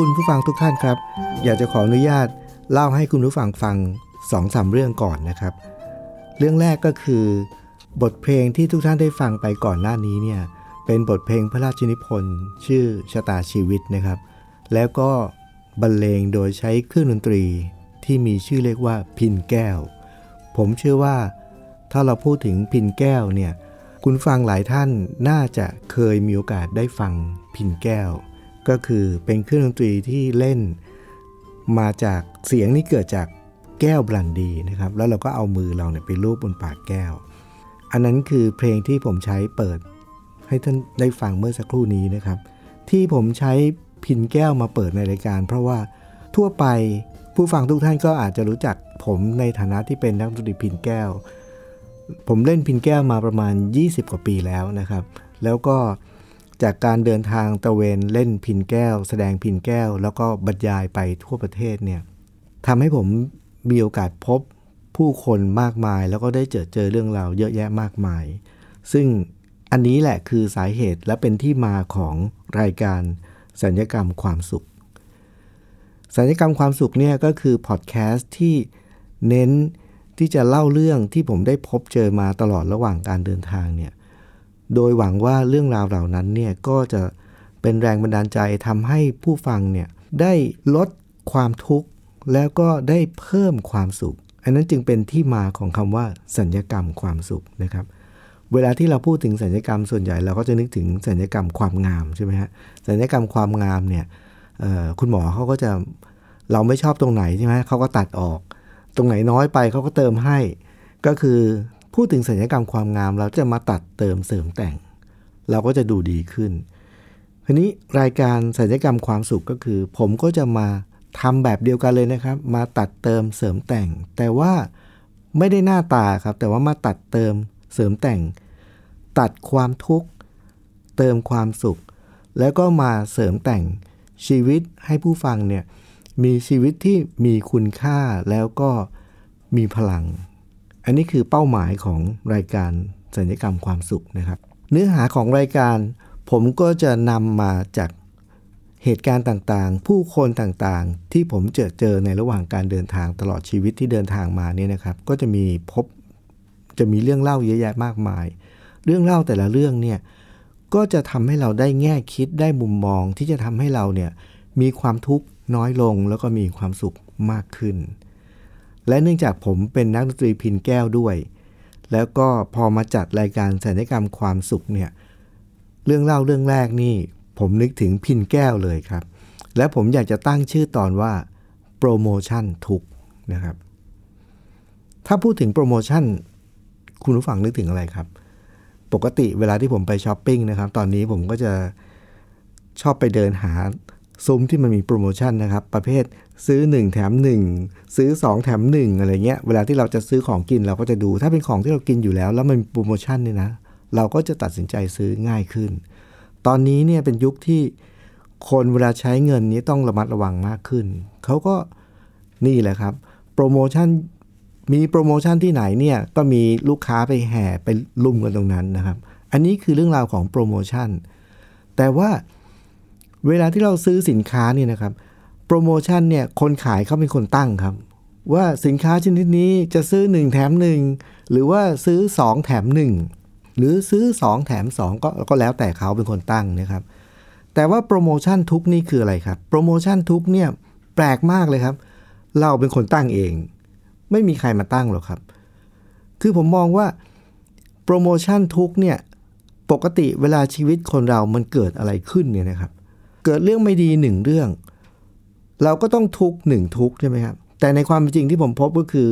คุณผู้ฟังทุกท่านครับ อยากจะขออนุญาตเล่าให้คุณผู้ฟังฟังสองสามเรื่องก่อนนะครับ เรื่องแรกก็คือบทเพลงที่ทุกท่านได้ฟังไปก่อนหน้านี้เนี่ยเป็นบทเพลงพระราชนิพนธ์ชื่อชะตาชีวิตนะครับ แล้วก็บรรเลงโดยใช้เครื่องดนตรีที่มีชื่อเรียกว่าพินแก้ว ผมเชื่อว่าถ้าเราพูดถึงพินแก้วเนี่ยคุณฟังหลายท่านน่าจะเคยมีโอกาสได้ฟังพินแก้ว ก็คือเป็นเครื่องดนตรีที่เล่นมาจากเสียงนี่เกิดจากแก้วบรันดีนะครับ แล้วเราก็เอามือเราเนี่ยไปลูบบนปากแก้ว อันนั้นคือเพลงที่ผมใช้เปิด ให้ท่านได้ฟังเมื่อสักครู่นี้นะครับ ที่ผมใช้พินแก้วมาเปิดในรายการ เพราะว่าทั่วไปผู้ฟังทุกท่านก็อาจจะรู้จักผมในฐานะที่เป็นนักดนตรีพินแก้ว ผมเล่นพินแก้วมาประมาณ 20 กว่าปีแล้วนะครับ แล้วก็ จากการเดินทางตะเวนเล่นพินแก้ว แสดงพินแก้ว แล้วก็บรรยายไปทั่วประเทศเนี่ยทำให้ผมมีโอกาสพบผู้คนมากมาย แล้วก็ได้เจอเจอเรื่องราวเยอะแยะมากมาย ซึ่งอันนี้แหละคือสาเหตุและเป็นที่มาของรายการสัญญกรรมความสุข สัญญกรรมความสุขเนี่ยก็คือพอดแคสต์ที่เน้นที่จะเล่าเรื่องที่ผมได้พบเจอมาตลอดระหว่างการเดินทางเนี่ย โดยหวังว่าเรื่องราวเหล่านั้นเนี่ยก็จะเป็นแรงบันดาลใจทำให้ผู้ฟังเนี่ยได้ลดความทุกข์แล้วก็ได้เพิ่มความสุข อันนั้นจึงเป็นที่มาของคำว่า สัญญกรรมความสุขนะครับ เวลาที่เราพูดถึงสัญญกรรมส่วนใหญ่เราก็จะนึกถึงสัญญกรรมความงามใช่ไหมฮะสัญญกรรมความงามเนี่ยคุณหมอเขาก็จะเราไม่ชอบตรงไหนใช่ไหมเขาก็ตัดออก ตรงไหนน้อยไปเขาก็เติมให้ ก็คือ พูดถึงสัญญกรรมความงามเราจะมาตัดเติมเสริมแต่ง เราก็จะดูดีขึ้นทีนี้รายการสัญญกรรมความสุขก็คือ ผมก็จะมาทำแบบเดียวกันเลยนะครับ มาตัดเติมเสริมแต่ง แต่ว่าไม่ได้หน้าตาครับ แต่ว่ามาตัดเติมเสริมแต่ง ตัดความทุกข์เติมความสุข แล้วก็มาเสริมแต่งชีวิตให้ผู้ฟังเนี่ยมีชีวิตที่มีคุณค่าแล้วก็มีพลัง อันนี้คือเป้าหมายของรายการสัญญกรรมความสุขนะครับ เนื้อหาของรายการผมก็จะนำมาจากเหตุการณ์ต่างๆ ผู้คนต่างๆ ที่ผมเจอเจอในระหว่างการเดินทางตลอดชีวิตที่เดินทางมาเนี่ยนะครับ ก็จะมีพบจะมีเรื่องเล่าเยอะแยะมากมาย เรื่องเล่าแต่ละเรื่องเนี่ยก็จะทำให้เราได้แง่คิดได้มุมมองที่จะทำให้เราเนี่ยมีความทุกข์น้อยลงแล้วก็มีความสุขมากขึ้น และเนื่องจากผมเป็นนักดนตรีพินแก้วด้วย แล้วก็พอมาจัดรายการสัญญกรรมความสุขเนี่ยเรื่องเล่าเรื่องแรกนี่ ผมนึกถึงพินแก้วเลยครับ และผมอยากจะตั้งชื่อตอนว่าโปรโมชั่นทุกนะครับ ถ้าพูดถึงโปรโมชั่นคุณผู้ฟังนึกถึงอะไรครับ ปกติเวลาที่ผมไปช้อปปิ้งนะครับ ตอนนี้ผมก็จะชอบไปเดินหาซุ้มที่มันมีโปรโมชั่นนะครับ ประเภท ซื้อ 1 แถม 1 ซื้อ 2 แถม 1 อะไรเงี้ย เวลาที่เราจะซื้อของกินเราก็จะดู ถ้าเป็นของที่เรากินอยู่แล้ว แล้วมันโปรโมชั่นเนี่ยนะ เราก็จะตัดสินใจซื้อง่ายขึ้น ตอนนี้เนี่ยเป็นยุคที่คนเวลาใช้เงินนี้ต้องระมัดระวังมากขึ้น เขาก็นี่แหละครับ โปรโมชั่นมีโปรโมชั่นที่ไหนเนี่ยก็มีลูกค้าไปแห่ไปลุมกันตรงนั้นนะครับ อันนี้คือเรื่องราวของโปรโมชั่น แต่ว่าเวลาที่เราซื้อสินค้าเนี่ยนะครับ โปรโมชั่นเนี่ยคนขายเขาเป็นคนตั้งครับ ว่าสินค้าชนิดนี้จะซื้อ 1 แถม 1 หรือว่าซื้อ 2 แถม 1 หรือซื้อ 2 แถม 2 ก็ก็แล้วแต่เขาเป็นคนตั้งนะครับ แต่ว่าโปรโมชั่นทุกนี่คืออะไรครับ โปรโมชั่นทุกเนี่ยแปลกมากเลยครับ เราเป็นคนตั้งเอง ไม่มีใครมาตั้งหรอกครับ คือผมมองว่าโปรโมชั่นทุกเนี่ยปกติเวลาชีวิตคนเรามันเกิดอะไรขึ้นเนี่ยนะครับ เกิดเรื่องไม่ดีหนึ่งเรื่อง เราก็ต้องทุกหนึ่งทุกใช่ไหมครับ แต่ในความเป็นจริงที่ผมพบก็คือ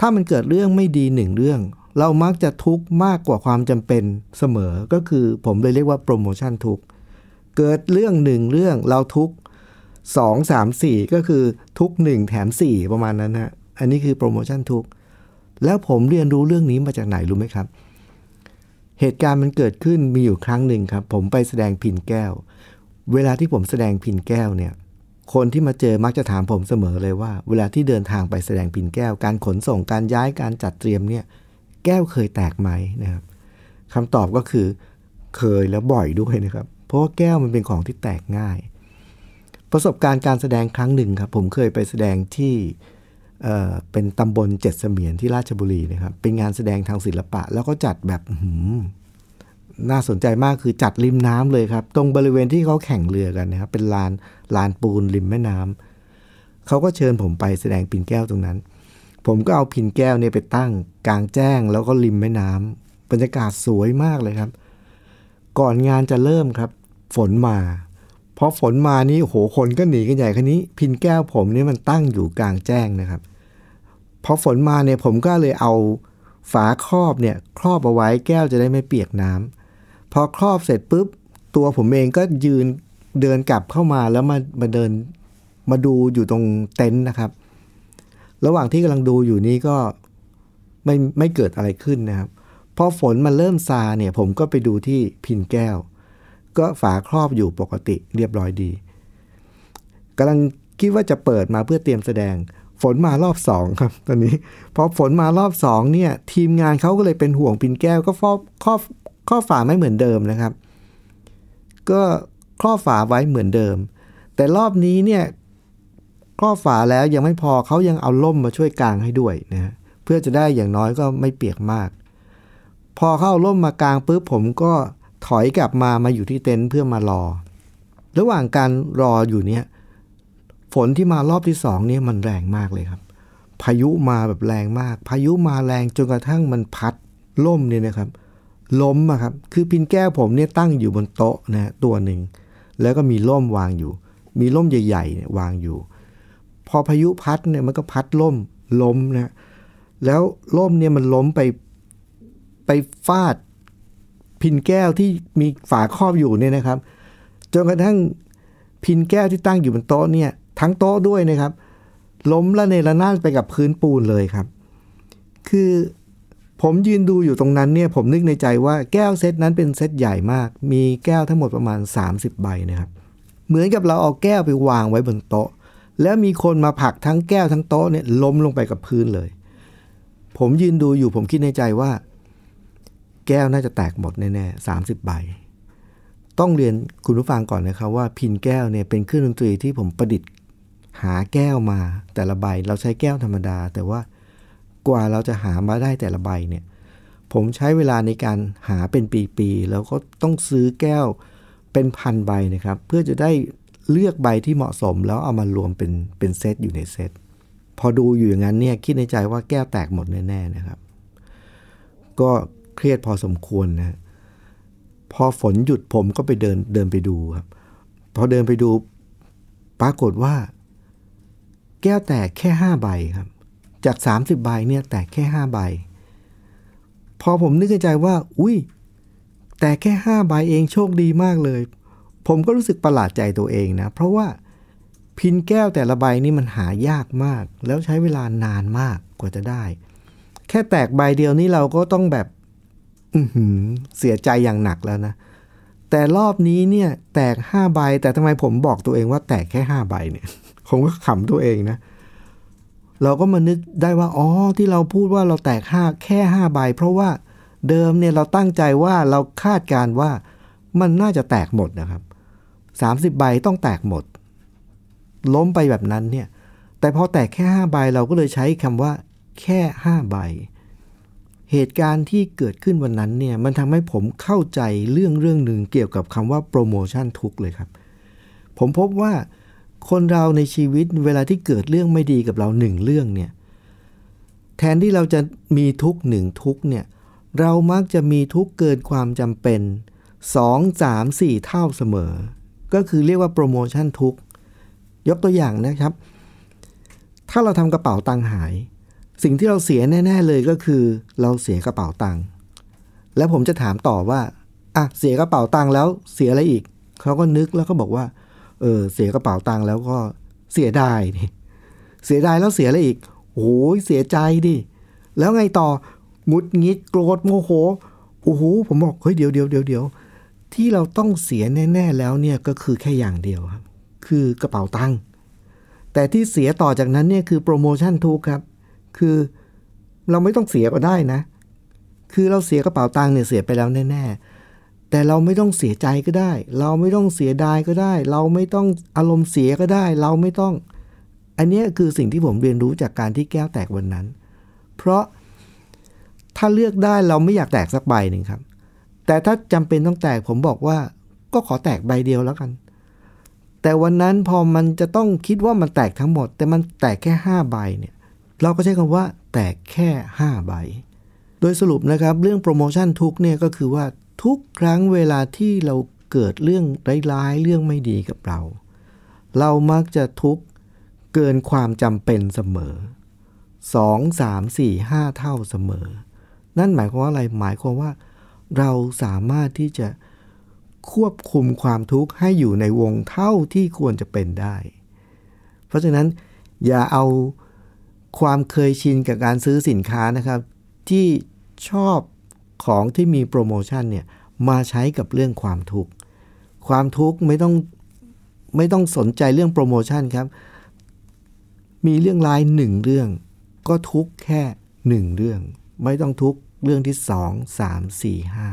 ถ้ามันเกิดเรื่องไม่ดีหนึ่งเรื่อง เรามักจะทุกข์มากกว่าความจำเป็นเสมอก็คือผมเลยเรียกว่าโปรโมชั่นทุกเกิดเรื่องหนึ่งเรื่องเราทุกสองสามสี่ก็คือทุกหนึ่งแถมสี่ประมาณนั้นฮะอันนี้คือโปรโมชั่นทุกแล้วผมเรียนรู้เรื่องนี้มาจากไหนรู้ไหมครับ เหตุการณ์มันเกิดขึ้นมีอยู่ครั้งหนึ่งครับ ผมไปแสดงพินแก้ว เวลาที่ผมแสดงพินแก้วเนี่ย คนที่มาเจอมักจะถามผมเสมอเลยว่า เวลาที่เดินทางไปแสดงพินแก้วการขนส่งการย้ายการจัดเตรียมเนี่ยแก้วเคยแตกไหมนะครับคำตอบก็คือเคยแล้วบ่อยด้วยนะครับ เพราะว่าแก้วมันเป็นของที่แตกง่าย ประสบการณ์การแสดงครั้งหนึ่งครับ ผมเคยไปแสดงที่เเป็นตำบลเจ็ดเสมียนที่ราชบุรีนะครับ เป็นงานแสดงทางศิลปะ แล้วก็จัดแบบหือ น่าสนใจมากคือจัดริมน้ำเลยครับ ตรงบริเวณที่เขาแข่งเรือกันนะครับ เป็นลานลานปูนริมแม่น้ำเขาก็เชิญผมไปแสดงปินแก้วตรงนั้น ผมก็เอาพินแก้วเนี่ยไปตั้งกลางแจ้งแล้วก็ริมแม่น้ำบรรยากาศสวยมากเลยครับ ก่อนงานจะเริ่มครับ ฝนมาพอฝนมานี่โอ้โหคนก็หนีกันใหญ่คันนี้ พินแก้วผมนี่มันตั้งอยู่กลางแจ้งนะครับพอฝนมาเนี่ยผมก็เลยเอาฝาครอบเนี่ยครอบเอาไว้แก้วจะได้ไม่เปียกน้ำ พอครอบเสร็จปุ๊บ ตัวผมเองก็ยืนเดินกลับเข้ามาแล้วมามาเดินมาดูอยู่ตรงเต็นท์นะครับ ระหว่างที่กำลังดูอยู่นี้ก็ไม่ไม่เกิดอะไรขึ้นนะครับ พอฝนมันเริ่มซาเนี่ย ผมก็ไปดูที่พินแก้ว ก็ฝาครอบอยู่ปกติเรียบร้อยดีกำลังคิดว่าจะเปิดมาเพื่อเตรียมแสดง ฝนมารอบสองครับ ตอนนี้พอฝนมารอบสองเนี่ย ทีมงานเขาก็เลยเป็นห่วงพินแก้ว ก็ครอบครอบ ครอบฝาไม่เหมือนเดิมนะครับ ก็ครอบฝาไว้เหมือนเดิม แต่รอบนี้เนี่ยครอบฝาแล้วยังไม่พอเขายังเอาล่มมาช่วยกางให้ด้วยนะเพื่อจะได้อย่างน้อยก็ไม่เปียกมาก พอเข้าล่มมากางปุ๊บผมก็ถอยกลับมามาอยู่ที่เต็นท์เพื่อมารอ ระหว่างการรออยู่เนี่ยฝนที่มารอบที่สองเนี่ยมันแรงมากเลยครับ พายุมาแบบแรงมาก พายุมาแรงจนกระทั่งมันพัดล่มเนี่ยนะครับ ล้มอะครับ คือพินแก้วผมเนี่ยตั้งอยู่บนโต๊ะนะฮะตัวหนึ่ง แล้วก็มีล่มวางอยู่ มีล่มใหญ่ๆเนี่ยวางอยู่ พอพายุพัดเนี่ยมันก็พัดล่มล้มนะ แล้วล่มเนี่ยมันล้มไปไปฟาดพินแก้วที่มีฝาครอบอยู่เนี่ยนะครับ จนกระทั่งพินแก้วที่ตั้งอยู่บนโต๊ะเนี่ย ทั้งโต๊ะด้วยนะครับ ล้มละเนระนาดไปกับพื้นปูนเลยครับ คือ ผมยืนดูอยู่ตรงนั้นเนี่ยผมนึกในใจว่าแก้วเซตนั้นเป็นเซตใหญ่มาก มีแก้วทั้งหมดประมาณ 30 ใบนะครับ เหมือนกับเราเอาแก้วไปวางไว้บนโต๊ะ แล้วมีคนมาผลักทั้งแก้วทั้งโต๊ะเนี่ยล้มลงไปกับพื้นเลย ผมยืนดูอยู่ผมคิดในใจว่า แก้วน่าจะแตกหมดแน่ๆสามสิบใบ ต้องเรียนคุณผู้ฟังก่อนนะครับว่าพินแก้วเนี่ยเป็นเครื่องดนตรีที่ผมประดิษฐ์หาแก้วมาแต่ละใบเราใช้แก้วธรรมดา แต่ว่า กว่าเราจะหามาได้แต่ละใบเนี่ย ผมใช้เวลาในการหาเป็นปีๆ แล้วก็ต้องซื้อแก้วเป็นพันใบนะครับ เพื่อจะได้เลือกใบที่เหมาะสมแล้วเอามารวมเป็นเป็นเซตอยู่ในเซต พอดูอยู่อย่างนั้นเนี่ยคิดในใจว่าแก้วแตกหมดแน่ๆนะครับ ก็เครียดพอสมควรนะพอฝนหยุดผมก็ไปเดินเดินไปดูครับ พอเดินไปดูปรากฏว่า แก้วแตกแค่ห้าใบครับ จาก 30 ใบเนี่ยแตกแค่ห้าใบ พอผมนึกในใจว่า อุ้ยแต่แค่ห้าใบเองโชคดีมากเลย ผมก็รู้สึกประหลาดใจตัวเองนะ เพราะว่าพินแก้วแต่ละใบนี่มันหายากมาก แล้วใช้เวลานานมากกว่าจะได้ แค่แตกใบเดียวนี่เราก็ต้องแบบอืเสียใจอย่างหนักแล้วนะ แต่รอบนี้เนี่ยแตกห้าใบ แต่ทำไมผมบอกตัวเองว่าแตกแค่ห้าใบเนี่ย ผมก็ขำตัวเองนะ เราก็มานึกได้ว่าอ๋อที่เราพูดว่าเราแตกห้าแค่ห้าใบเพราะว่าเดิมเนี่ยเราตั้งใจว่าเราคาดการว่ามันน่าจะแตกหมดนะครับสามสิบใบต้องแตกหมด ล้มไปแบบนั้นเนี่ยแต่พอแตกแค่ห้าใบเราก็เลยใช้คำว่า แค่ห้าใบ เหตุการณ์ที่เกิดขึ้นวันนั้นเนี่ยมันทำให้ผมเข้าใจเรื่องเรื่องหนึ่งเกี่ยวกับคำว่าโปรโมชั่นทุกเลยครับ ผมพบว่า คนเราในชีวิตเวลาที่เกิดเรื่องไม่ดีกับเราหนึ่งเรื่องเนี่ยแทนที่เราจะมีทุกหนึ่งทุกเนี่ยเรามักจะมีทุกเกินความจำเป็น2 3 4 เท่าเสมอ ก็คือเรียกว่าโปรโมชั่นทุก ยกตัวอย่างนะครับ ถ้าเราทำกระเป๋าตังค์หาย สิ่งที่เราเสียแน่ ๆ เลยก็คือ เราเสียกระเป๋าตังค์แล้วผมจะถามต่อว่าอะเสียกระเป๋าตังค์แล้วเสียอะไรอีก เขาก็นึกแล้วก็บอกว่า เออเสียกระเป๋าตังค์แล้วก็เสียดายดิเสียดายแล้วเสียอะไรอีกโอ้ยเสียใจดิ แล้วไงต่อหงุดหงิดโกรธโมโหโอ้โหผมบอกเฮ้ยเดี๋ยวเดี๋ยวเดี๋ยวเดี๋ยวที่เราต้องเสียแน่ ๆ แล้วเนี่ยก็คือแค่อย่างเดียวครับ คือกระเป๋าตังค์แต่ที่เสียต่อจากนั้นเนี่ยคือโปรโมชั่นทุกครับ คือเราไม่ต้องเสียก็ได้นะ คือเราเสียกระเป๋าตังค์เนี่ยเสียไปแล้วแน่ ๆ แต่เราไม่ต้องเสียใจก็ได้ เราไม่ต้องเสียดายก็ได้ เราไม่ต้องอารมณ์เสียก็ได้ เราไม่ต้อง อันนี้คือสิ่งที่ผมเรียนรู้จากการที่แก้วแตกวันนั้น เพราะถ้าเลือกได้เราไม่อยากแตกสักใบหนึ่งครับ แต่ถ้าจำเป็นต้องแตกผมบอกว่า ก็ขอแตกใบเดียวแล้วกัน แต่วันนั้นพอมันจะต้องคิดว่ามันแตกทั้งหมด แต่มันแตกแค่5ใบเนี่ย เราก็ใช้คำว่า แตกแค่5ใบโดยสรุปนะครับเรื่องโปรโมชั่นทุกเนี่ยก็คือว่า ทุกครั้งเวลาที่เราเกิดเรื่องร้ายๆเรื่องไม่ดีกับเรา เรามักจะทุกข์เกินความจำเป็นเสมอ2 3 4 5เท่าเสมอ นั่นหมายความว่าอะไรหมายความว่า เราสามารถที่จะควบคุมความทุกข์ให้อยู่ในวงเท่าที่ควรจะเป็นได้ เพราะฉะนั้นอย่าเอาความเคยชินกับการซื้อสินค้านะครับ ที่ชอบ ของที่มีโปรโมชั่นเนี่ยมาใช้กับเรื่องความทุกข์ความทุกข์ไม่ต้องไม่ต้องสนใจเรื่องโปรโมชั่นครับ มีเรื่องร้ายหนึ่งเรื่อง ก็ทุกข์แค่หนึ่งเรื่อง ไม่ต้องทุกข์เรื่องที่สองสามสี่ห้า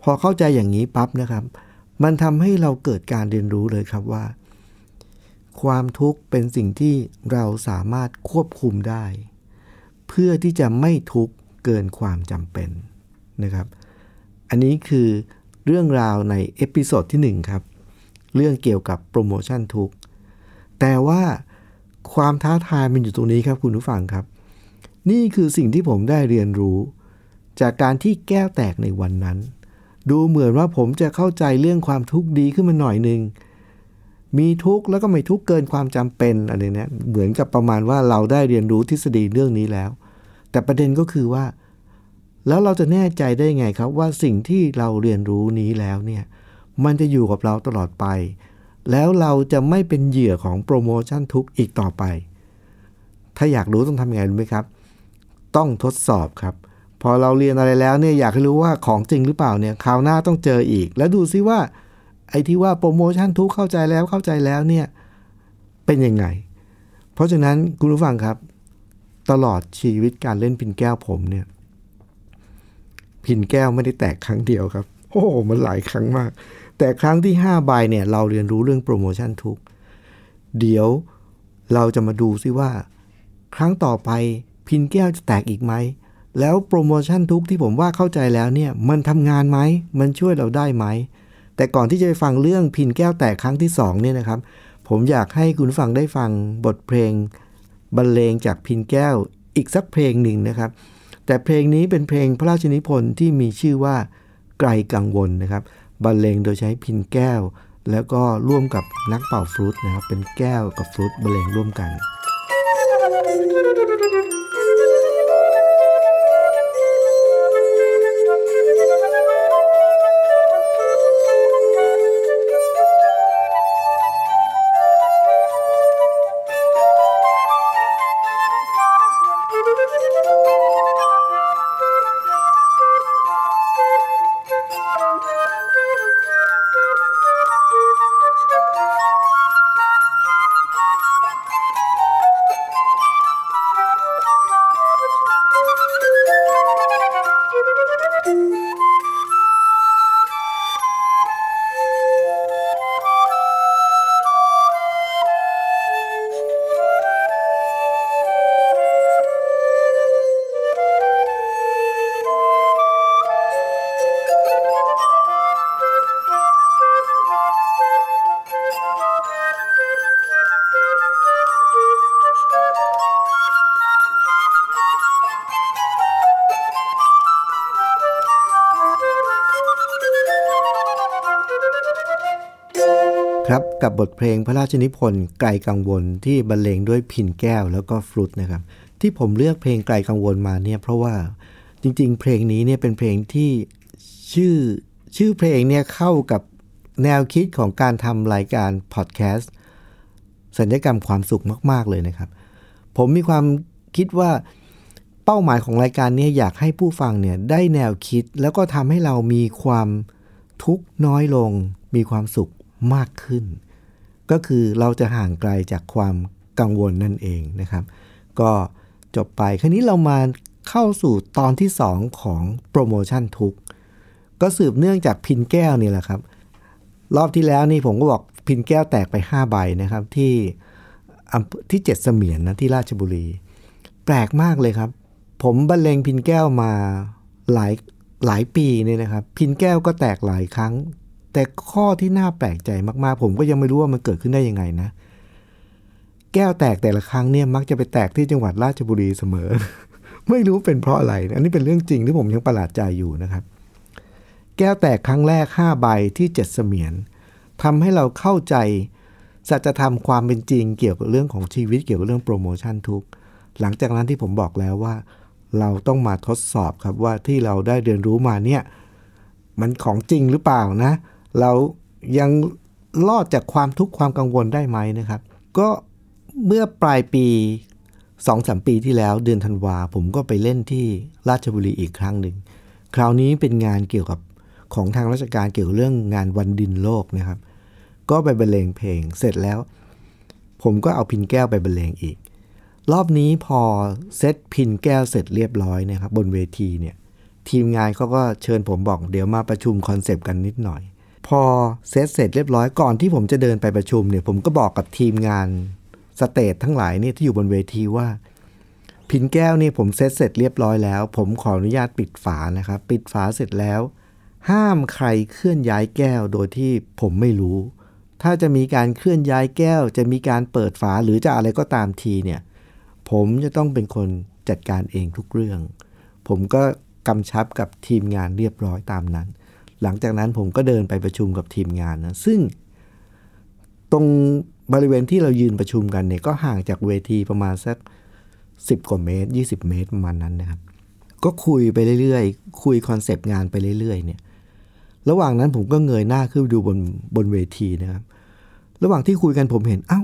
พอเข้าใจอย่างนี้ปั๊บนะครับ มันทำให้เราเกิดการเรียนรู้เลยครับว่า ความทุกข์เป็นสิ่งที่เราสามารถควบคุมได้ เพื่อที่จะไม่ทุกข์ เกินความจำเป็นนะครับ อันนี้คือเรื่องราวใน episode ที่ 1 ครับ เรื่องเกี่ยวกับโปรโมชั่นทุก แต่ว่าความท้าทายมันอยู่ตรงนี้ครับคุณผู้ฟังครับ นี่คือสิ่งที่ผมได้เรียนรู้ จากการที่แก้วแตกในวันนั้น ดูเหมือนว่าผมจะเข้าใจเรื่องความทุกข์ดีขึ้นมาหน่อยหนึ่งมีทุกข์แล้วก็ไม่ทุกข์เกินความจำเป็นอะไรเนี้ยเหมือนกับประมาณว่าเราได้เรียนรู้ทฤษฎีเรื่องนี้แล้ว แต่ประเด็นก็คือว่า แล้วเราจะแน่ใจได้ไงครับว่าสิ่งที่เราเรียนรู้นี้แล้วเนี่ยมันจะอยู่กับเราตลอดไป แล้วเราจะไม่เป็นเหยื่อของโปรโมชั่นทุกอีกต่อไป ถ้าอยากรู้ต้องทำยังไงรู้ไหมครับ ต้องทดสอบครับ พอเราเรียนอะไรแล้วเนี่ยอยากให้รู้ว่าของจริงหรือเปล่าเนี่ยคราวหน้าต้องเจออีก แล้วดูซิว่า ไอ้ที่ว่าโปรโมชั่นทุกเข้าใจแล้วเข้าใจแล้วเนี่ยเป็นยังไง เพราะฉะนั้นคุณผู้ฟังครับ ตลอดชีวิตการเล่นพินแก้วผมเนี่ย พินแก้วไม่ได้แตกครั้งเดียวครับ โอ้โหมันหลายครั้งมาก แต่ครั้งที่5ใบเนี่ย เราเรียนรู้เรื่องโปรโมชั่นทุก เดี๋ยวเราจะมาดูซิว่า ครั้งต่อไปพินแก้วจะแตกอีกไหม แล้วโปรโมชั่นทุกที่ผมว่าเข้าใจแล้วเนี่ย มันทำงานไหม มันช่วยเราได้ไหม แต่ก่อนที่จะไปฟังเรื่องพินแก้วแตกครั้งที่2เนี่ยนะครับ ผมอยากให้คุณฟังได้ฟังบทเพลง บรรเลงจากพินแก้วอีกสักเพลงหนึ่งนะครับ แต่เพลงนี้เป็นเพลงพระราชนิพนธ์ที่มีชื่อว่าไกลกังวลนะครับ บรรเลงโดยใช้พินแก้ว แล้วก็ร่วมกับนักเป่าฟลุตนะครับ เป็นแก้วกับฟลุตบรรเลงร่วมกัน กับบทเพลงพระราชนิพนธ์ไกลกังวลที่บรรเลงด้วยพินแก้วแล้วก็ฟลุตนะครับ ที่ผมเลือกเพลงไกลกังวลมาเนี่ยเพราะว่าจริง ๆ เพลงนี้เนี่ยเป็นเพลงที่ชื่อชื่อเพลงเนี่ยเข้ากับแนวคิดของการทำรายการพอดแคสต์สัญญกรรมความสุขมาก ๆ เลยนะครับ ผมมีความคิดว่าเป้าหมายของรายการนี้อยากให้ผู้ฟังเนี่ยได้แนวคิดแล้วก็ทำให้เรามีความทุกข์น้อยลง มีความสุขมากขึ้น ก็คือเราจะห่างไกลจากความกังวลนั่นเองนะครับ ก็จบไปคราวนี้เรามาเข้าสู่ตอนที่ 2 ของโปรโมชั่นทุกก็สืบเนื่องจากพินแก้วนี่แหละครับ รอบที่แล้วนี่ผมก็บอกพินแก้วแตกไป 5 ใบนะครับที่ที่เจ็ดเสมียนนะที่ราชบุรี แปลกมากเลยครับ ผมบรรเลงพินแก้วมาหลายหลายปีเนี่ยนะครับ พินแก้วก็แตกหลายครั้ง แต่ข้อที่น่าแปลกใจมากๆ ผมก็ยังไม่รู้ว่ามันเกิดขึ้นได้ยังไงนะ แก้วแตกแต่ละครั้งเนี่ยมักจะไปแตกที่จังหวัดราชบุรีเสมอ ไม่รู้เป็นเพราะอะไร อันนี้เป็นเรื่องจริงที่ผมยังประหลาดใจอยู่นะครับ แก้วแตกครั้งแรก5ใบที่เจ็ดเสมียนทำให้เราเข้าใจสัจธรรมความเป็นจริงเกี่ยวกับเรื่องของชีวิตเกี่ยวกับเรื่องโปรโมชั่นทุก หลังจากนั้นที่ผมบอกแล้วว่า เราต้องมาทดสอบครับว่าที่เราได้เรียนรู้มาเนี่ยมันของจริงหรือเปล่านะ เรายังรอดจากความทุกข์ความกังวลได้ไหมนะครับ ก็เมื่อปลายปีสองสามปีที่แล้วเดือนธันวา ผมก็ไปเล่นที่ราชบุรีอีกครั้งหนึ่ง คราวนี้เป็นงานเกี่ยวกับของทางราชการเกี่ยวกับเรื่องงานวันดินโลกนะครับ ก็ไปบรรเลงเพลงเสร็จแล้ว ผมก็เอาพิณแก้วไปบรรเลงอีก รอบนี้พอเซตพิณแก้วเสร็จเรียบร้อยนะครับบนเวทีเนี่ยทีมงานเขาก็เชิญผมบอกเดี๋ยวมาประชุมคอนเซปต์กันนิดหน่อย พอเซตเสร็จเรียบร้อยก่อนที่ผมจะเดินไปประชุมเนี่ย ผมก็บอกกับทีมงาน stage ทั้งหลายนี่ที่อยู่บนเวทีว่า พิณแก้วนี่ผมเซตเสร็จเรียบร้อยแล้ว ผมขออนุญาตปิดฝานะครับ ปิดฝาเสร็จแล้ว ห้ามใครเคลื่อนย้ายแก้วโดยที่ผมไม่รู้ ถ้าจะมีการเคลื่อนย้ายแก้ว จะมีการเปิดฝาหรือจะอะไรก็ตามทีเนี่ย ผมจะต้องเป็นคนจัดการเองทุกเรื่อง ผมก็กำชับกับทีมงานเรียบร้อยตามนั้น หลังจากนั้นผมก็เดินไปประชุมกับทีมงานนะซึ่ง ตรงบริเวณที่เรายืนประชุมกันเนี่ยก็ห่างจากเวทีประมาณสัก 10 กว่าเมตร 20 เมตรประมาณนั้นนะครับก็คุยไปเรื่อยๆ คุยคอนเซปต์งานไปเรื่อยๆเนี่ยระหว่างนั้นผมก็เงยหน้าขึ้นดูบนบนเวทีนะครับ ระหว่างที่คุยกันผมเห็นเอา้า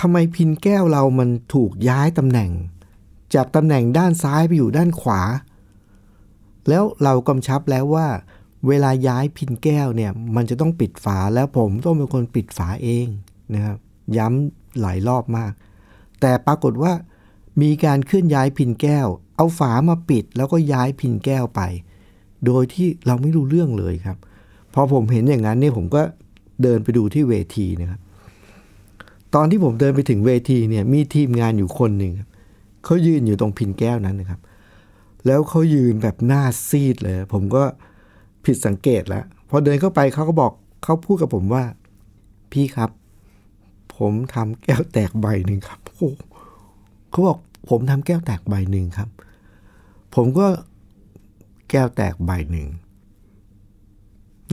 ทำไมพินแก้วเรามันถูกย้ายตำแหน่ง จากตำแหน่งด้านซ้ายไปอยู่ด้านขวา แล้วเรากำชับแล้วว่า เวลาย้ายพินแก้วเนี่ย มันจะต้องปิดฝาแล้วผมต้องเป็นคนปิดฝาเองนะครับย้ำหลายรอบมาก แต่ปรากฏว่ามีการเคลื่อนย้ายพินแก้ว เอาฝามาปิดแล้วก็ย้ายพินแก้วไป โดยที่เราไม่รู้เรื่องเลยครับ พอผมเห็นอย่างนั้นเนี่ยผมก็เดินไปดูที่เวทีนะครับ ตอนที่ผมเดินไปถึงเวทีเนี่ยมีทีมงานอยู่คนหนึ่งเขายืนอยู่ตรงพินแก้วนั้นนะครับ แล้วเขายืนแบบหน้าซีดเลย ผมก็ ผิดสังเกตแล้วพอเดินเข้าไปเขาก็บอกเขาพูดกับผมว่า พี่ครับ ผมทำแก้วแตกใบหนึ่งครับโอ้เขาบอกผมทำแก้วแตกใบหนึ่งครับ ผมก็แก้วแตกใบหนึ่ง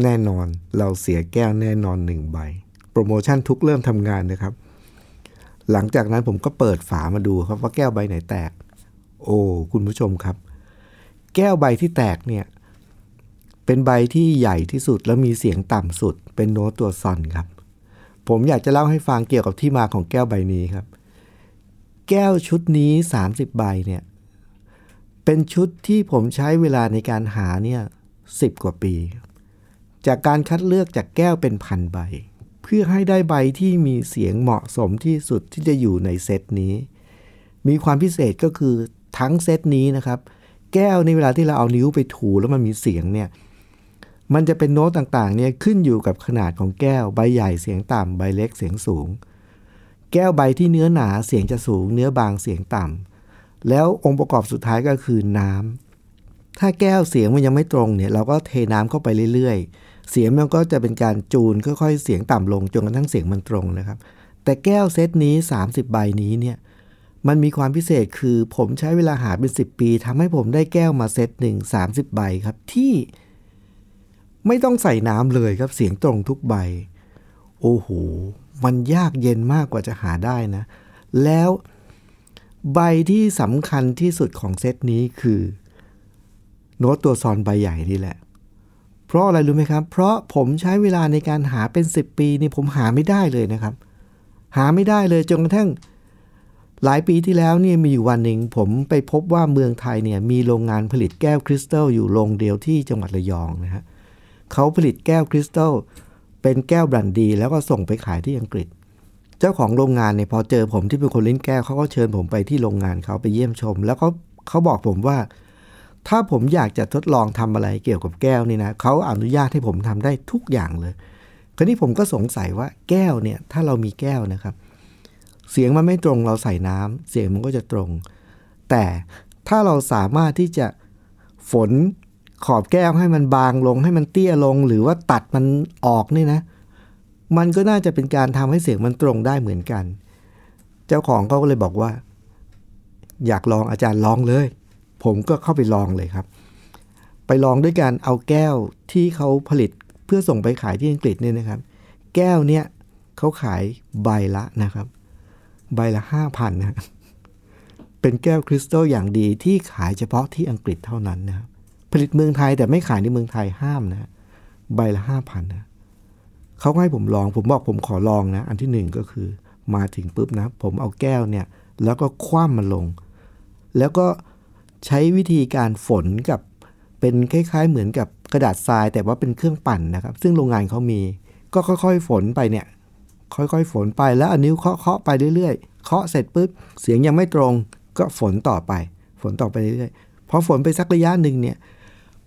แน่นอนเราเสียแก้วแน่นอนหนึ่งใบ โปรโมชั่นทุกเริ่มทำงานนะครับ หลังจากนั้นผมก็เปิดฝามาดูครับว่าแก้วใบไหนแตก โอ้ คุณผู้ชมครับ แก้วใบที่แตกเนี่ย เป็นใบที่ใหญ่ที่สุดแล้วมีเสียงต่ำสุด เป็นโน้ตตัวซอนครับ ผมอยากจะเล่าให้ฟังเกี่ยวกับที่มาของแก้วใบนี้ครับ แก้วชุดนี้ 30 ใบเนี่ย เป็นชุดที่ผมใช้เวลาในการหาเนี่ยสิกว่าปี จากการคัดเลือกจากแก้วเป็นพันใบ เพื่อให้ได้ใบที่มีเสียงเหมาะสมที่สุดที่จะอยู่ในเซตนี้ มีความพิเศษก็คือทั้งเซตนี้นะครับ แก้วในเวลาที่เราเอานิ้วไปถูแล้วมันมีเสียงเนี่ย มันจะเป็นโน้ตต่างๆเนี่ยขึ้นอยู่กับขนาดของแก้ว ใบใหญ่เสียงต่ำใบเล็กเสียงสูง แก้วใบที่เนื้อหนาเสียงจะสูง เนื้อบางเสียงต่ำแล้วองค์ประกอบสุดท้ายก็คือน้ำถ้าแก้วเสียงมันยังไม่ตรงเนี่ยเราก็เทน้ำเข้าไปเรื่อยๆ เสียงมันก็จะเป็นการจูนค่อยๆ เสียงต่ำลงจนกระทั่งเสียงมันตรงนะครับ แต่แก้วเซตนี้ 30 ใบนี้เนี่ยมันมีความพิเศษคือผมใช้เวลาหาเป็น 10 ปีทำให้ผมได้แก้วมาเซตหนึ่ง30 ใบครับที่ ไม่ต้องใส่น้ำเลยครับเสียงตรงทุกใบ โอ้โห มันยากเย็นมากกว่าจะหาได้นะ แล้วใบที่สำคัญที่สุดของเซตนี้คือ โน้ตตัวซอนใบใหญ่นี่แหละ เพราะอะไรรู้ไหมครับ เพราะผมใช้เวลาในการหาเป็น 10 ปีนี่ผมหาไม่ได้เลยนะครับ หาไม่ได้เลยจนกระทั่งหลายปีที่แล้วเนี่ยมีอยู่วันหนึ่งผมไปพบว่าเมืองไทยเนี่ยมีโรงงานผลิตแก้วคริสตัลอยู่โรงเดียวที่จังหวัดระยองนะฮะเขาผลิตแก้วคริสตัลเป็นแก้วบรันดี แล้วก็ส่งไปขายที่อังกฤษ เจ้าของโรงงานเนี่ยพอเจอผมที่เป็นคนเล่นแก้วเขาก็เชิญผมไปที่โรงงานเขาไปเยี่ยมชม แล้วเขาเขาบอกผมว่า ถ้าผมอยากจะทดลองทำอะไรเกี่ยวกับแก้วนี่นะเขาอนุญาตให้ผมทำได้ทุกอย่างเลย คราวนี้ผมก็สงสัยว่าแก้วเนี่ยถ้าเรามีแก้วนะครับ เสียงมันไม่ตรงเราใส่น้ำเสียงมันก็จะตรง แต่ถ้าเราสามารถที่จะฝน ขอบแก้วให้มันบางลงให้มันเตี้ยลง หรือว่าตัดมันออกนี่นะ มันก็น่าจะเป็นการทำให้เสียงมันตรงได้เหมือนกัน เจ้าของเขาก็เลยบอกว่า อยากลองอาจารย์ลองเลย ผมก็เข้าไปลองเลยครับ ไปลองด้วยการเอาแก้วที่เขาผลิตเพื่อส่งไปขายที่อังกฤษเนี่ยนะครับ แก้วเนี่ยเขาขายใบละนะครับ ใบละห้าพันนะเป็นแก้วคริสตัลอย่างดีที่ขายเฉพาะที่อังกฤษเท่านั้นนะครับ ผลิตเมืองไทยแต่ไม่ขายในเมืองไทยห้ามนะใบละห้าพันนะเขาให้ผมลอง ผมบอกผมขอลองนะ อันที่หนึ่งก็คือ มาถึงปุ๊บนะ ผมเอาแก้วเนี่ย แล้วก็คว่ำมันลง แล้วก็ใช้วิธีการฝนกับเป็นคล้ายๆเหมือนกับกระดาษทราย แต่ว่าเป็นเครื่องปั่นนะครับ ซึ่งโรงงานเขามี ก็ค่อยๆฝนไปเนี่ย ค่อยๆฝนไปแล้วอานิ้วเคาะๆไปเรื่อยๆเคาะเสร็จปุ๊บเสียงยังไม่ตรง ก็ฝนต่อไป ฝนต่อไปเรื่อยๆพอฝนไปสักระยะหนึ่งเนี่ย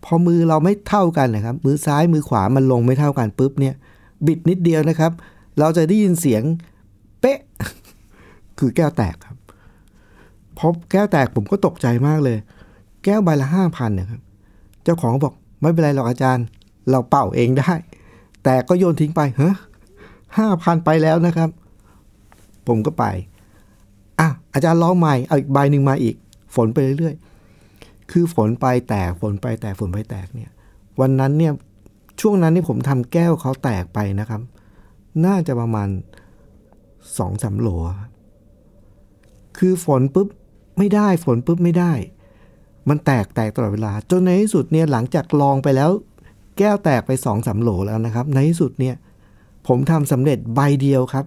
พอมือเราไม่เท่ากันนะครับ มือซ้ายมือขวามันลงไม่เท่ากันปุ๊บเนี่ย บิดนิดเดียวนะครับ เราจะได้ยินเสียงเป๊ะ คือแก้วแตกครับพอแก้วแตกผมก็ตกใจมากเลย แก้วใบละห้าพันนะครับ เจ้าของบอกไม่เป็นไรหรอกอาจารย์ เราเป่าเองได้ แต่ก็โยนทิ้งไปเฮ้ห้าพันไปแล้วนะครับ ผมก็ไปอะอาจารย์ร้องใหม่เอาอีกใบหนึ่งมาอีก ฝนไปเรื่อยๆ คือฝนไปแตกฝนไปแตกฝนไปแตกเนี่ย วันนั้นเนี่ยช่วงนั้นนี่ผมทำแก้วเขาแตกไปนะครับ น่าจะประมาณสองสามโหลคือฝนปุ๊บไม่ได้ฝนปุ๊บไม่ได้ มันแตกแตกตลอดเวลา จนในที่สุดเนี่ยหลังจากลองไปแล้ว แก้วแตกไปสองสามโหลแล้วนะครับ ในที่สุดเนี่ย ผมทำสำเร็จใบเดียวครับ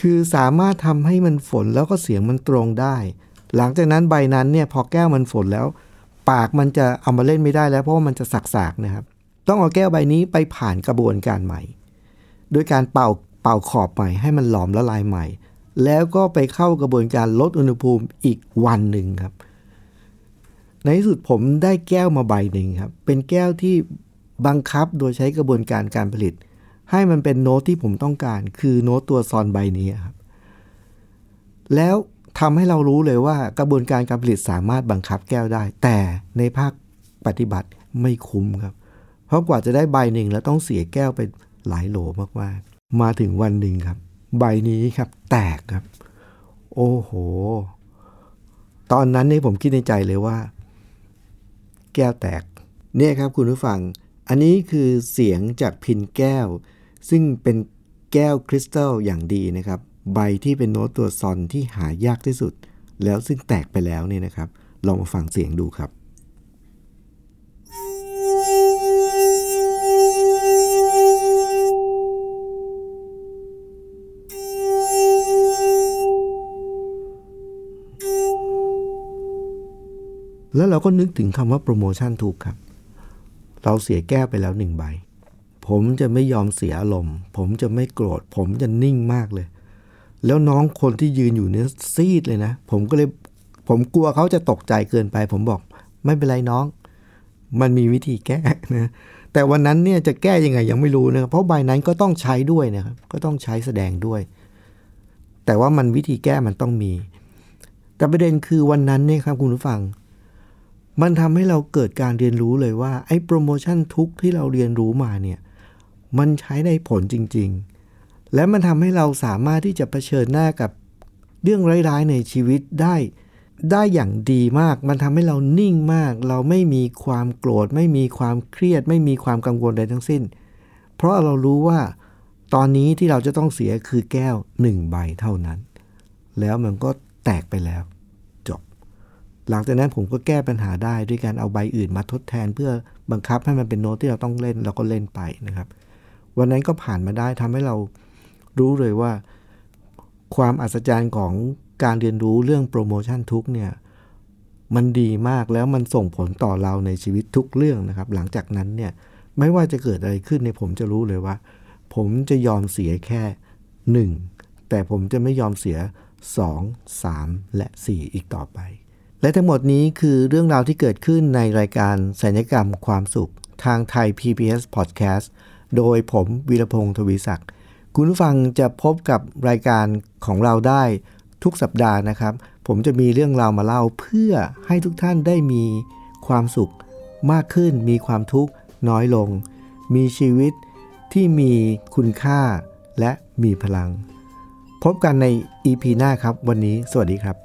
คือสามารถทำให้มันฝนแล้วก็เสียงมันตรงได้ หลังจากนั้นใบนั้นเนี่ยพอแก้วมันฝนแล้ว ปากมันจะเอามาเล่นไม่ได้แล้วเพราะว่ามันจะสักๆนะครับ ต้องเอาแก้วใบนี้ไปผ่านกระบวนการใหม่ โดยการเป่าเป่าขอบใหม่ให้มันหลอมละลายใหม่ แล้วก็ไปเข้ากระบวนการลดอุณหภูมิอีกวันหนึ่งครับ ในที่สุดผมได้แก้วมาใบหนึ่งครับ เป็นแก้วที่บังคับโดยใช้กระบวนการการผลิต ให้มันเป็นโน้ตที่ผมต้องการ คือโน้ตตัวซอนใบนี้ครับ แล้ว ทำให้เรารู้เลยว่ากระบวนการการผลิตสามารถบังคับแก้วได้ แต่ในภาคปฏิบัติไม่คุ้มครับ เพราะกว่าจะได้ใบหนึ่งแล้วต้องเสียแก้วไปหลายโหลมากๆ มาถึงวันหนึ่งครับ ใบนี้ครับ แตกครับ โอ้โห ตอนนั้นนี่ผมคิดในใจเลยว่า แก้วแตก เนี่ยครับคุณผู้ฟัง อันนี้คือเสียงจากพินแก้ว ซึ่งเป็นแก้วคริสตัลอย่างดีนะครับ ใบที่เป็นโน้ตตัวซอนที่หายากที่สุด แล้วซึ่งแตกไปแล้วเนี่ยนะครับ ลองมาฟังเสียงดูครับแล้วเราก็นึกถึงคำว่าโปรโมชั่นถูกครับ เราเสียแก้วไปแล้วหนึ่งใบ ผมจะไม่ยอมเสียอารมณ์ ผมจะไม่โกรธ ผมจะนิ่งมากเลย แล้วน้องคนที่ยืนอยู่เนี่ยซีดเลยนะ ผมก็เลยผมกลัวเขาจะตกใจเกินไป ผมบอกไม่เป็นไรน้อง มันมีวิธีแก้นะแต่วันนั้นเนี่ยจะแก้ยังไงยังไม่รู้นะครับเพราะใบนั้นก็ต้องใช้ด้วยนะครับก็ต้องใช้แสดงด้วย แต่ว่ามันวิธีแก้มันต้องมี แต่ประเด็นคือวันนั้นเนี่ยครับคุณผู้ฟัง มันทำให้เราเกิดการเรียนรู้เลยว่าไอ้โปรโมชั่นทุกที่เราเรียนรู้มาเนี่ยมันใช้ได้ผลจริง ๆ และมันทำให้เราสามารถที่จะเผชิญหน้ากับเรื่องร้ายๆในชีวิตได้ ได้อย่างดีมาก มันทำให้เรานิ่งมาก เราไม่มีความโกรธ ไม่มีความเครียด ไม่มีความกังวลใดทั้งสิ้น เพราะเรารู้ว่าตอนนี้ที่เราจะต้องเสียคือแก้วหนึ่งใบเท่านั้น แล้วมันก็แตกไปแล้ว จบ หลังจากนั้นผมก็แก้ปัญหาได้ด้วยการเอาใบอื่นมาทดแทน เพื่อบังคับให้มันเป็นโน้ตที่เราต้องเล่นเราก็เล่นไปนะครับ วันนั้นก็ผ่านมาได้ทำให้เรา รู้เลยว่า ความอัศจรรย์ของการเรียนรู้เรื่องโปรโมชั่นทุกเนี่ยมันดีมากแล้วมันส่งผลต่อเราในชีวิตทุกเรื่องนะครับ หลังจากนั้นเนี่ยไม่ว่าจะเกิดอะไรขึ้นเนี่ยผมจะรู้เลยว่า ผมจะยอมเสียแค่ 1 แต่ผมจะไม่ยอมเสีย 2 3 และ 4 อีกต่อไป และทั้งหมดนี้คือเรื่องราวที่เกิดขึ้นในรายการสัญญกรรมความสุข ทางไทย PBS Podcast โดยผมวีรพงศ์ทวีศักดิ์ คุณผู้ฟังจะพบกับรายการของเราได้ทุกสัปดาห์นะครับ ผมจะมีเรื่องราวมาเล่าเพื่อให้ทุกท่านได้มีความสุขมากขึ้น มีความทุกข์น้อยลง มีชีวิตที่มีคุณค่าและมีพลัง พบกันใน EP หน้าครับ วันนี้สวัสดีครับ